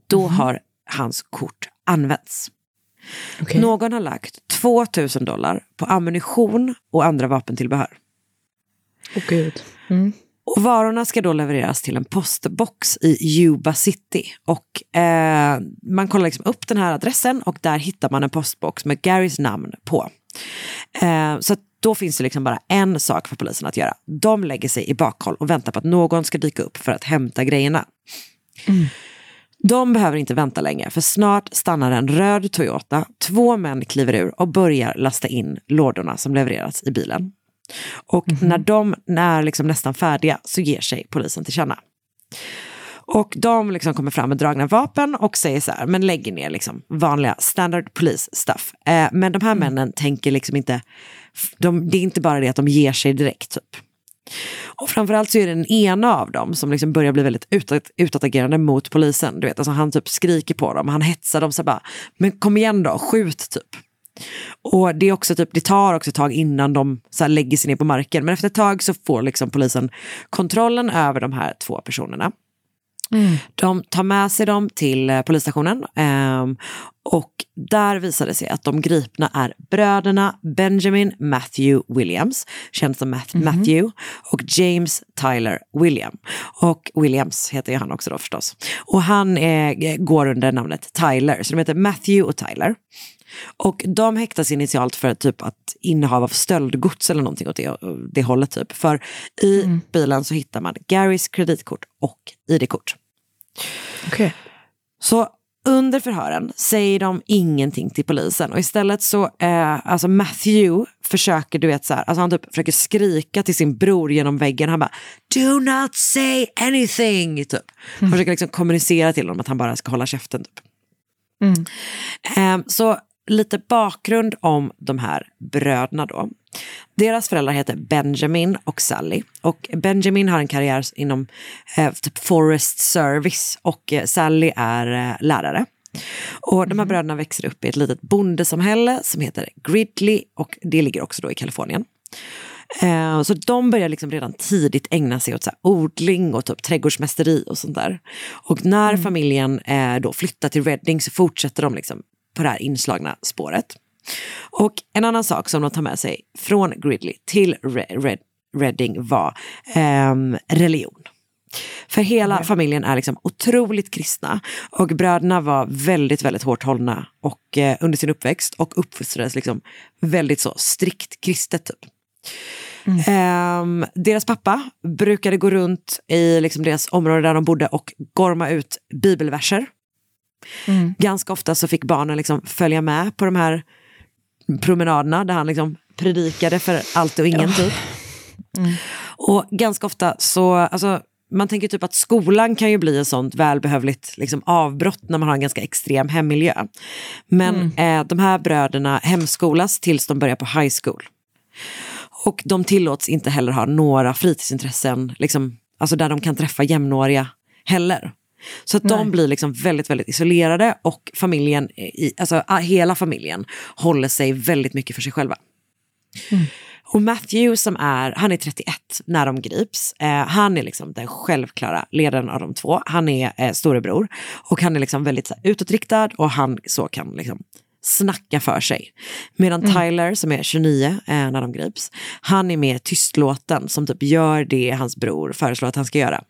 Då har hans kort använts. Någon har lagt 2000 dollar på ammunition och andra vapentillbehör. Åh gud. Mm. Och varorna ska då levereras till en postbox i Yuba City. Och eh, man kollar liksom upp den här adressen och där hittar man en postbox med Garys namn på. Eh, så då finns det liksom bara en sak för polisen att göra. De lägger sig i bakhåll och väntar på att någon ska dyka upp för att hämta grejerna. De behöver inte vänta länge för snart stannar en röd Toyota. Två män kliver ur och börjar lasta in lådorna som levererats i bilen. Och när de är liksom nästan färdiga så ger sig polisen till känna. Och de liksom kommer fram med dragna vapen och säger så här, men lägger ner liksom vanliga standard police stuff. Eh, men de här männen tänker liksom inte, de, det är inte bara det att de ger sig direkt typ. Och framförallt så är det den ena av dem som liksom börjar bli väldigt utåt, utåtagerande mot polisen. Du vet, alltså han typ skriker på dem, han hetsar dem så bara, men kom igen då, skjut typ. Och det, är också typ, det tar också ett tag innan de så lägger sig ner på marken. Men efter ett tag så får liksom polisen kontrollen över de här två personerna. De tar med sig dem till eh, polisstationen ehm, och där visar det sig att de gripna är bröderna Benjamin Matthew Williams, känd som Math- Matthew, och James Tyler William. Och Williams heter ju han också då förstås. Och han eh, går under namnet Tyler, så de heter Matthew och Tyler. Och de häktas initialt för typ att innehav av stöldgods eller någonting åt det, det hållet typ. För i bilen så hittar man Garys kreditkort och ID-kort. Okej. Så under förhören säger de ingenting till polisen och istället så, eh, alltså Matthew försöker, du vet så här, alltså han typ försöker skrika till sin bror genom väggen. Han bara, do not say anything, typ. Han försöker liksom kommunicera till honom att han bara ska hålla käften, typ. Eh, så lite bakgrund om de här bröderna då. Deras föräldrar heter Benjamin och Sally. Och Benjamin har en karriär inom eh, typ Forest Service och eh, Sally är eh, lärare. Och de här bröderna växer upp i ett litet bondesamhälle som heter Gridley och det ligger också då i Kalifornien. Eh, så de börjar liksom redan tidigt ägna sig åt så odling och typ trädgårdsmästeri och sånt där. Och när familjen eh, då flyttar till Redding så fortsätter de liksom på det här inslagna spåret. Och en annan sak som de tar med sig från Gridley till Re- Red- Redding var ehm, religion. För hela familjen är liksom otroligt kristna och bröderna var väldigt, väldigt hårt hållna och, eh, under sin uppväxt och uppfostrades liksom väldigt så strikt kristet. Typ. Ehm, deras pappa brukade gå runt i liksom deras område där de bodde och gorma ut bibelverser. Ganska ofta så fick barnen liksom följa med på de här promenaderna där han liksom predikade för allt och ingen typ. Och ganska ofta så, alltså, man tänker typ att skolan kan ju bli ett sånt välbehövligt liksom, avbrott när man har en ganska extrem hemmiljö. Men eh, de här bröderna hemskolas tills de börjar på high school. Och de tillåts inte heller ha några fritidsintressen, liksom, alltså där de kan träffa jämnåriga heller. Så att de blir liksom väldigt, väldigt isolerade och familjen, i, alltså hela familjen håller sig väldigt mycket för sig själva. Och Matthew som är, han är 31 när de grips. Eh, han är liksom den självklara ledaren av de två. Han är eh, storebror och han är liksom väldigt så här, utåtriktad och han så kan liksom snacka för sig. Medan Tyler som är 29 eh, när de grips, han är mer tystlåten som typ gör det hans bror föreslår att han ska göra.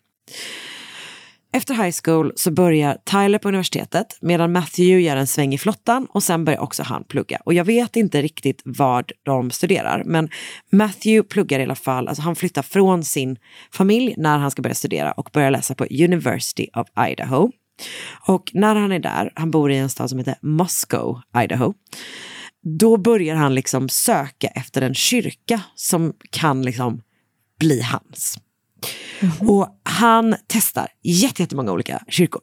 Efter high school så börjar Tyler på universitetet medan Matthew gör en sväng i flottan och sen börjar också han plugga. Och jag vet inte riktigt vad de studerar men Matthew pluggar i alla fall, alltså han flyttar från sin familj när han ska börja studera och börjar läsa på University of Idaho. Och när han är där, han bor i en stad som heter Moscow, Idaho, då börjar han liksom söka efter en kyrka som kan liksom bli hans. Och han testar jätte- jättemånga olika kyrkor.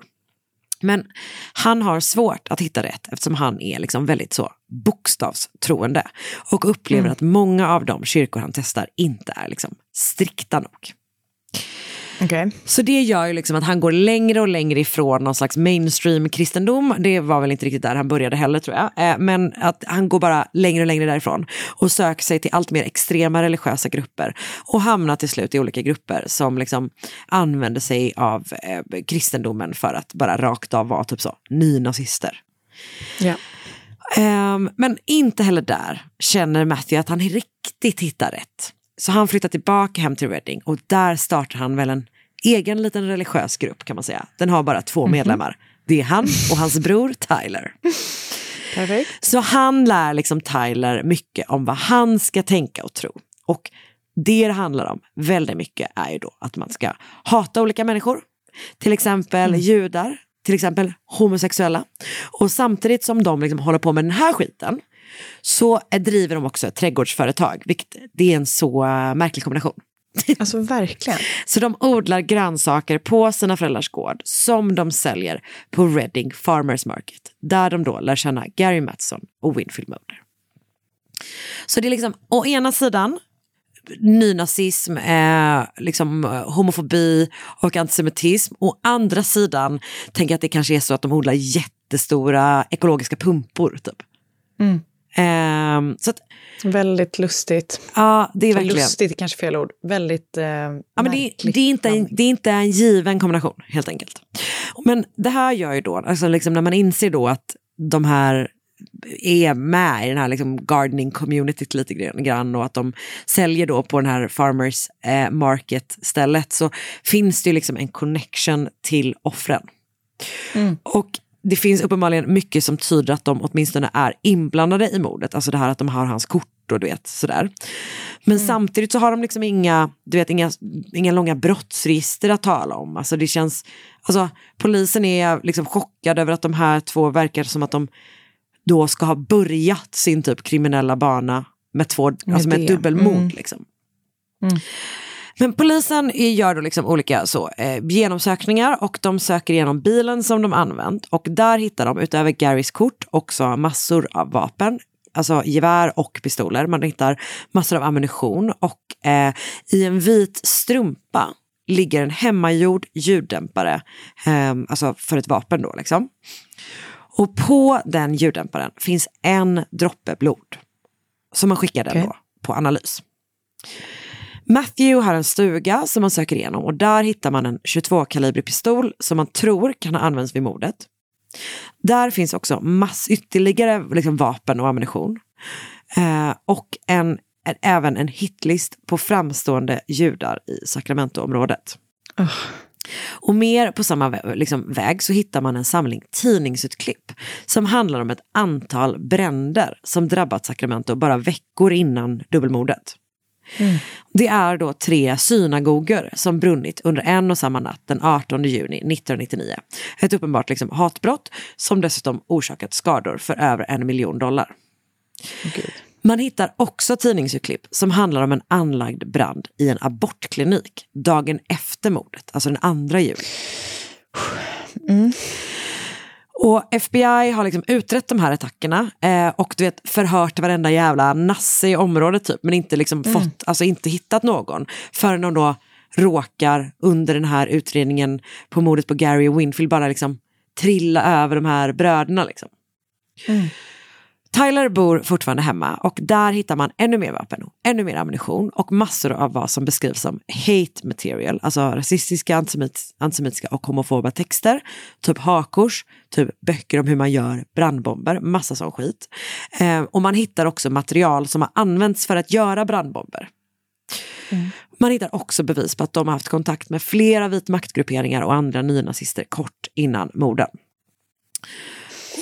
Men han har svårt att hitta rätt eftersom han är liksom väldigt så bokstavstroende och upplever att många av de kyrkor han testar inte är liksom strikta nog. Okej. Så det gör ju liksom att han går längre och längre ifrån någon slags mainstream kristendom. Det var väl inte riktigt där han började heller tror jag. Eh, Men att han går bara längre och längre därifrån och söker sig till allt mer extrema religiösa grupper och hamnar till slut i olika grupper som liksom använder sig av eh, kristendomen för att bara rakt av vara typ så, nynazister. Ja. Ehm, men inte heller där känner Matthew att han riktigt hittar rätt. Så han flyttar tillbaka hem till Reading och där startar han väl en egen liten religiös grupp kan man säga. Den har bara två medlemmar. Det är han och hans bror Tyler. Perfekt. Så han lär liksom Tyler mycket om vad han ska tänka och tro. Och det det handlar om väldigt mycket är ju då att man ska hata olika människor. Till exempel judar, till exempel homosexuella. Och samtidigt som de liksom håller på med den här skiten så driver de också ett trädgårdsföretag. Vilket, det är en så eh, märklig kombination. Alltså verkligen. Så de odlar grönsaker på sina föräldrars gård som de säljer på Reading Farmers Market. Där de då lär känna Gary Matson och Winfield Moder. Så det är liksom å ena sidan nynazism, eh, liksom, eh, homofobi och antisemitism. Å andra sidan tänker jag att det kanske är så att de odlar jättestora ekologiska pumpor. Typ. Mm. Ehm, så att, Väldigt lustigt. ja, det är verkligen... Lustigt är kanske fel ord. Väldigt eh, Ja, men det, det, är inte en, det är inte en given kombination helt enkelt. Men det här gör ju då, alltså liksom när man inser då att de här är med i den här liksom gardening communityt lite grann- och att de säljer då på den här farmers eh, market stället så finns det ju liksom en connection till offren. Och det finns uppenbarligen mycket som tyder att de åtminstone är inblandade i mordet. Alltså det här att de har hans kort och du vet sådär. Men samtidigt så har de liksom inga, du vet, inga, inga långa brottsregister att tala om. Alltså det känns, alltså polisen är liksom chockad över att de här två verkar som att de då ska ha börjat sin typ kriminella bana med, två, alltså med ett dubbelmord. Mm. Liksom. Men polisen gör då liksom olika så, eh, genomsökningar och de söker igenom bilen som de använt och där hittar de utöver Garys kort också massor av vapen. Alltså gevär och pistoler. Man hittar massor av ammunition och eh, i en vit strumpa ligger en hemmagjord ljuddämpare, eh, alltså för ett vapen då liksom. Och på den ljuddämparen finns en droppe blod. Så man skickar den Okej. då på analys. Matthew har en stuga som man söker igenom och där hittar man en 22-kalibrig pistol som man tror kan ha använts vid mordet. Där finns också mass ytterligare liksom, vapen och ammunition. Eh, och en, en, även en hitlist på framstående judar i Sacramento-området. Och mer på samma vä- liksom, väg så hittar man en samling tidningsutklipp som handlar om ett antal bränder som drabbat Sacramento bara veckor innan dubbelmordet. Det är då tre synagogor som brunnit under en och samma natt den 18 juni 1999. Ett uppenbart liksom, hatbrott som dessutom orsakat skador för över en miljon dollar. Man hittar också tidningsurklipp som handlar om en anlagd brand i en abortklinik dagen efter mordet, alltså den 2 juli. Och FBI har liksom utrett de här attackerna eh, och du vet, förhört varenda jävla nasse i området typ, men inte, liksom fått, alltså inte hittat någon förrän de då råkar under den här utredningen på mordet på Gary och Winfield bara liksom trilla över de här bröderna. Liksom. Tyler bor fortfarande hemma och där hittar man ännu mer vapen, ännu mer ammunition och massor av vad som beskrivs som hate material, alltså rasistiska, antisemit, antisemitiska och homofoba texter, typ hakors, typ böcker om hur man gör brandbomber, massa sån skit. Eh, och man hittar också material som har använts för att göra brandbomber. Man hittar också bevis på att de har haft kontakt med flera vit maktgrupperingar och andra nynazister kort innan morden.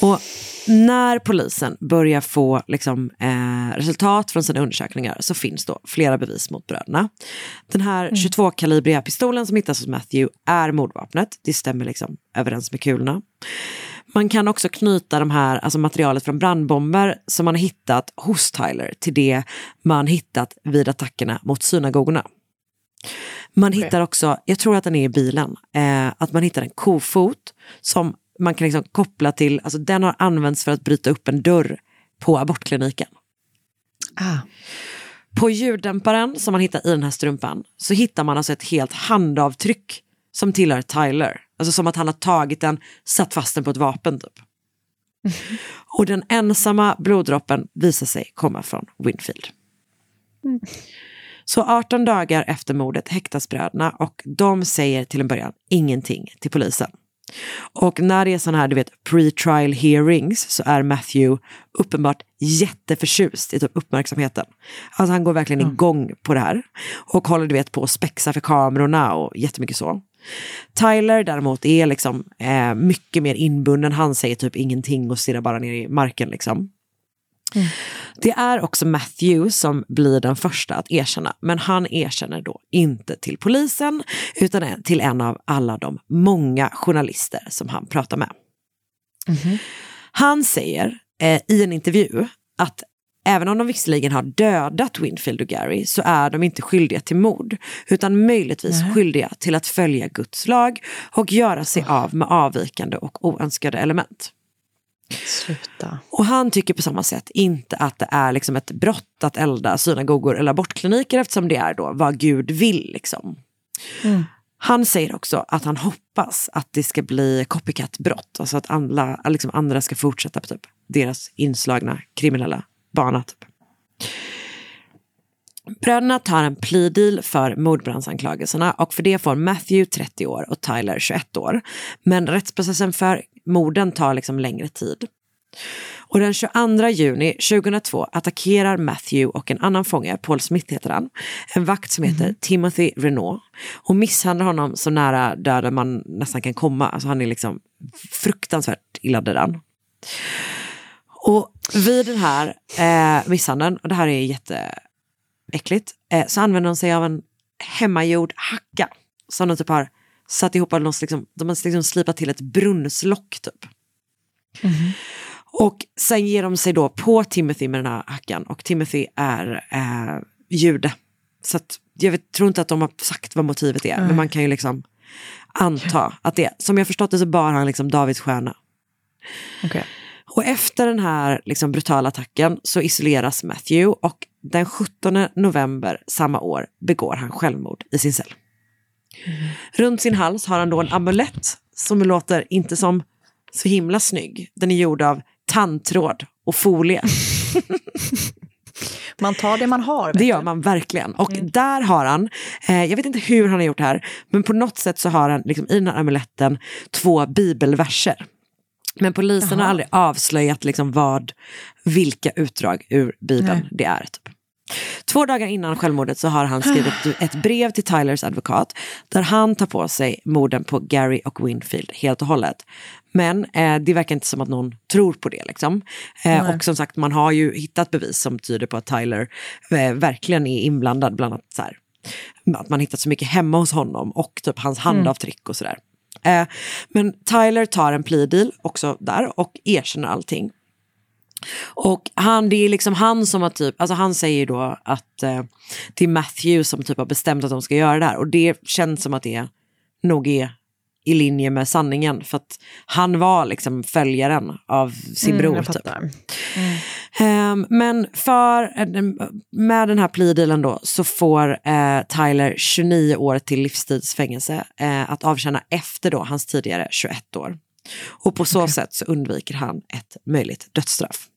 Och när polisen börjar få liksom, eh, resultat från sina undersökningar så finns då flera bevis mot bröderna. Den här 22-kalibriga pistolen som hittas hos Matthew är mordvapnet. Det stämmer liksom överens med kulorna. Man kan också knyta de här, alltså materialet från brandbomber som man har hittat hos Tyler till det man hittat vid attackerna mot synagogorna. Man hittar också, jag tror att den är i bilen, eh, att man hittar en kofot som man kan liksom koppla till, alltså den har använts för att bryta upp en dörr på abortkliniken. Ah. På ljuddämparen som man hittar i den här strumpan så hittar man alltså ett helt handavtryck som tillhör Tyler. Alltså som att han har tagit den, satt fast den på ett vapen typ. Och den ensamma bloddroppen visar sig komma från Winfield. Så 18 dagar efter mordet häktas bröderna och de säger till en början ingenting till polisen. Och när det är sådana här, du vet, pre-trial hearings så är Matthew uppenbart jätteförtjust i typ uppmärksamheten. Alltså han går verkligen igång på det här och håller du vet på att spexa för kamerorna och jättemycket så. Tyler däremot är liksom eh, mycket mer inbunden, han säger typ ingenting och stirrar bara ner i marken liksom. Det är också Matthew som blir den första att erkänna, men han erkänner då inte till polisen utan till en av alla de många journalister som han pratar med. Han säger eh, i en intervju att även om de visserligen har dödat Winfield och Gary så är de inte skyldiga till mord utan möjligtvis skyldiga till att följa Guds lag och göra sig av med avvikande och oönskade element. Sluta. Och han tycker på samma sätt inte att det är liksom ett brott att elda synagogor eller abortkliniker eftersom det är då vad Gud vill. Liksom. Han säger också att han hoppas att det ska bli copycat-brott, alltså att andra, liksom andra ska fortsätta på typ deras inslagna kriminella bana. Typ. Bröderna tar en plea deal för mordbrandsanklagelserna och för det får Matthew 30 år och Tyler 21 år. Men rättsprocessen för morden tar liksom längre tid. Och den 22 juni 2002 attackerar Matthew och en annan fånge, Paul Smith heter han, en vakt som heter Timothy Renault och misshandlar honom så nära döden man nästan kan komma. Alltså han är liksom fruktansvärt illa dödan. Och vid den här eh, misshandeln, och det här är jätteäckligt, eh, så använder de sig av en hemmagjord hacka som de typ har satt ihop, av någon, liksom, de har liksom slipat till ett brunnslock typ. Och sen ger de sig då på Timothy med den här hackan och Timothy är eh, jude. Så att, jag vet, tror inte att de har sagt vad motivet är, men man kan ju liksom anta att det är. Som jag förstått det så bar han liksom Davids stjärna. Okej. Och efter den här liksom brutala attacken så isoleras Matthew och den 17 november samma år begår han självmord i sin cell. Runt sin hals har han då en amulett som låter inte som så himla snygg. Den är gjord av tandtråd och folie. Man tar det man har. Det gör man verkligen. Och där har han, eh, jag vet inte hur han har gjort det här, men på något sätt så har han liksom, i den här amuletten två bibelverser. Men polisen har aldrig avslöjat liksom vad, vilka utdrag ur Bibeln det är. Typ. Två dagar innan självmordet så har han skrivit ett brev till Tylers advokat där han tar på sig morden på Gary och Winfield helt och hållet. Men eh, det verkar inte som att någon tror på det. Liksom. Eh, och som sagt, man har ju hittat bevis som tyder på att Tyler eh, verkligen är inblandad, bland annat så här, att man hittat så mycket hemma hos honom och typ hans handavtryck och sådär. Eh, men Tyler tar en plea deal också där och erkänner allting. Och han, det är liksom han som har typ, alltså han säger då att eh, det är Matthew som typ har bestämt att de ska göra det här. Och det känns som att det nog är i linje med sanningen. För att han var liksom följaren av sin Mm, bror. typ. fattar. Ehm, men för, med den här plea då så får eh, Tyler 29 år till livstidsfängelse eh, att avtjäna efter då hans tidigare 21 år. Och på så sätt så undviker han ett möjligt dödsstraff.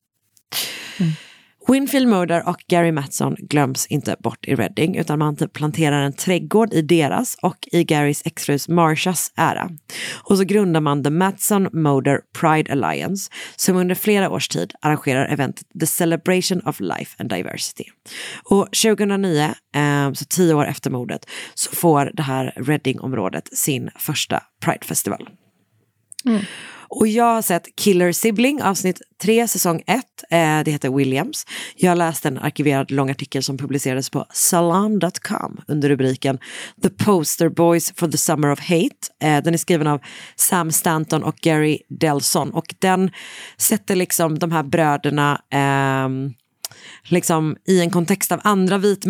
Winfield Murder och Gary Matson glöms inte bort i Reading utan man planterar en trädgård i deras och i Garys exfrus Marshas ära. Och så grundar man The Matson Murder Pride Alliance som under flera års tid arrangerar eventet The Celebration of Life and Diversity. Och 2009, eh, så tio år efter mordet, så får det här Reading-området sin första Pride-festival. Och jag har sett Killer Sibling avsnitt 3 säsong 1. Eh, det heter Williams. Jag har läst en arkiverad lång artikel som publicerades på salon.com under rubriken The Poster Boys for the Summer of Hate. Eh, den är skriven av Sam Stanton och Gary Delson och den sätter liksom de här bröderna eh, liksom i en kontext av andra vit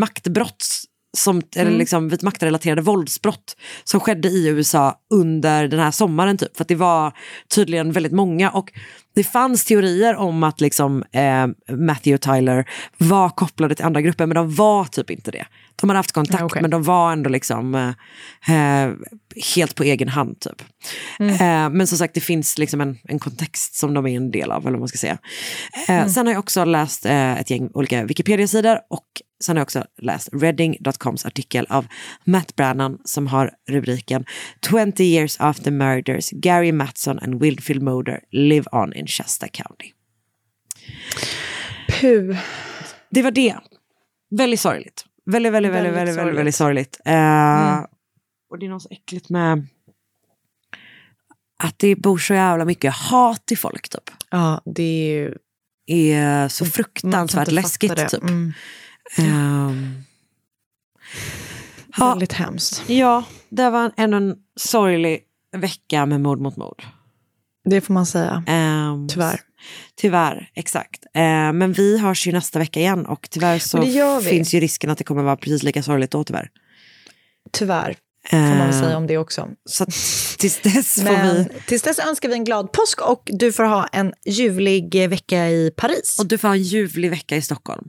som, eller Mm. liksom vit maktrelaterade våldsbrott som skedde i USA under den här sommaren. Typ. För att det var tydligen väldigt många och det fanns teorier om att liksom, eh, Matthew Tyler var kopplade till andra grupper men de var typ inte det. De hade haft kontakt okej. men de var ändå liksom eh, eh, helt på egen hand. Typ. Eh, men som sagt det finns liksom en, en kontext som de är en del av. Eller man ska säga. Eh, Sen har jag också läst eh, ett gäng olika Wikipedia-sidor och sen har jag också läst Reading.coms artikel av Matt Brannan som har rubriken 20 years after murders Gary Matson and Wilfield Moder live on in Shasta County. Puh. Det var det. Väldigt sorgligt. Väldigt, väldigt, väldigt, Väldigt väldigt, väldigt, sorgligt. Eh, Och det är något så äckligt med att det bor så jävla mycket hat i folk typ. Ja, det är ju... är så fruktansvärt läskigt. Typ. Mm. Ehm, ja, Väldigt hemskt. ja, det var en, en sorglig vecka med mord mot mord. Det får man säga. Ehm, Tyvärr. Tyvärr, exakt. Ehm, men vi hörs ju nästa vecka igen och tyvärr så finns ju risken att det kommer vara precis lika sorgligt då tyvärr. Tyvärr, får man väl Ehm, säga om det också. Så tills dess får Men vi... tills dess önskar vi en glad påsk och du får ha en ljuvlig eh, vecka i Paris. Och du får ha en ljuvlig vecka i Stockholm.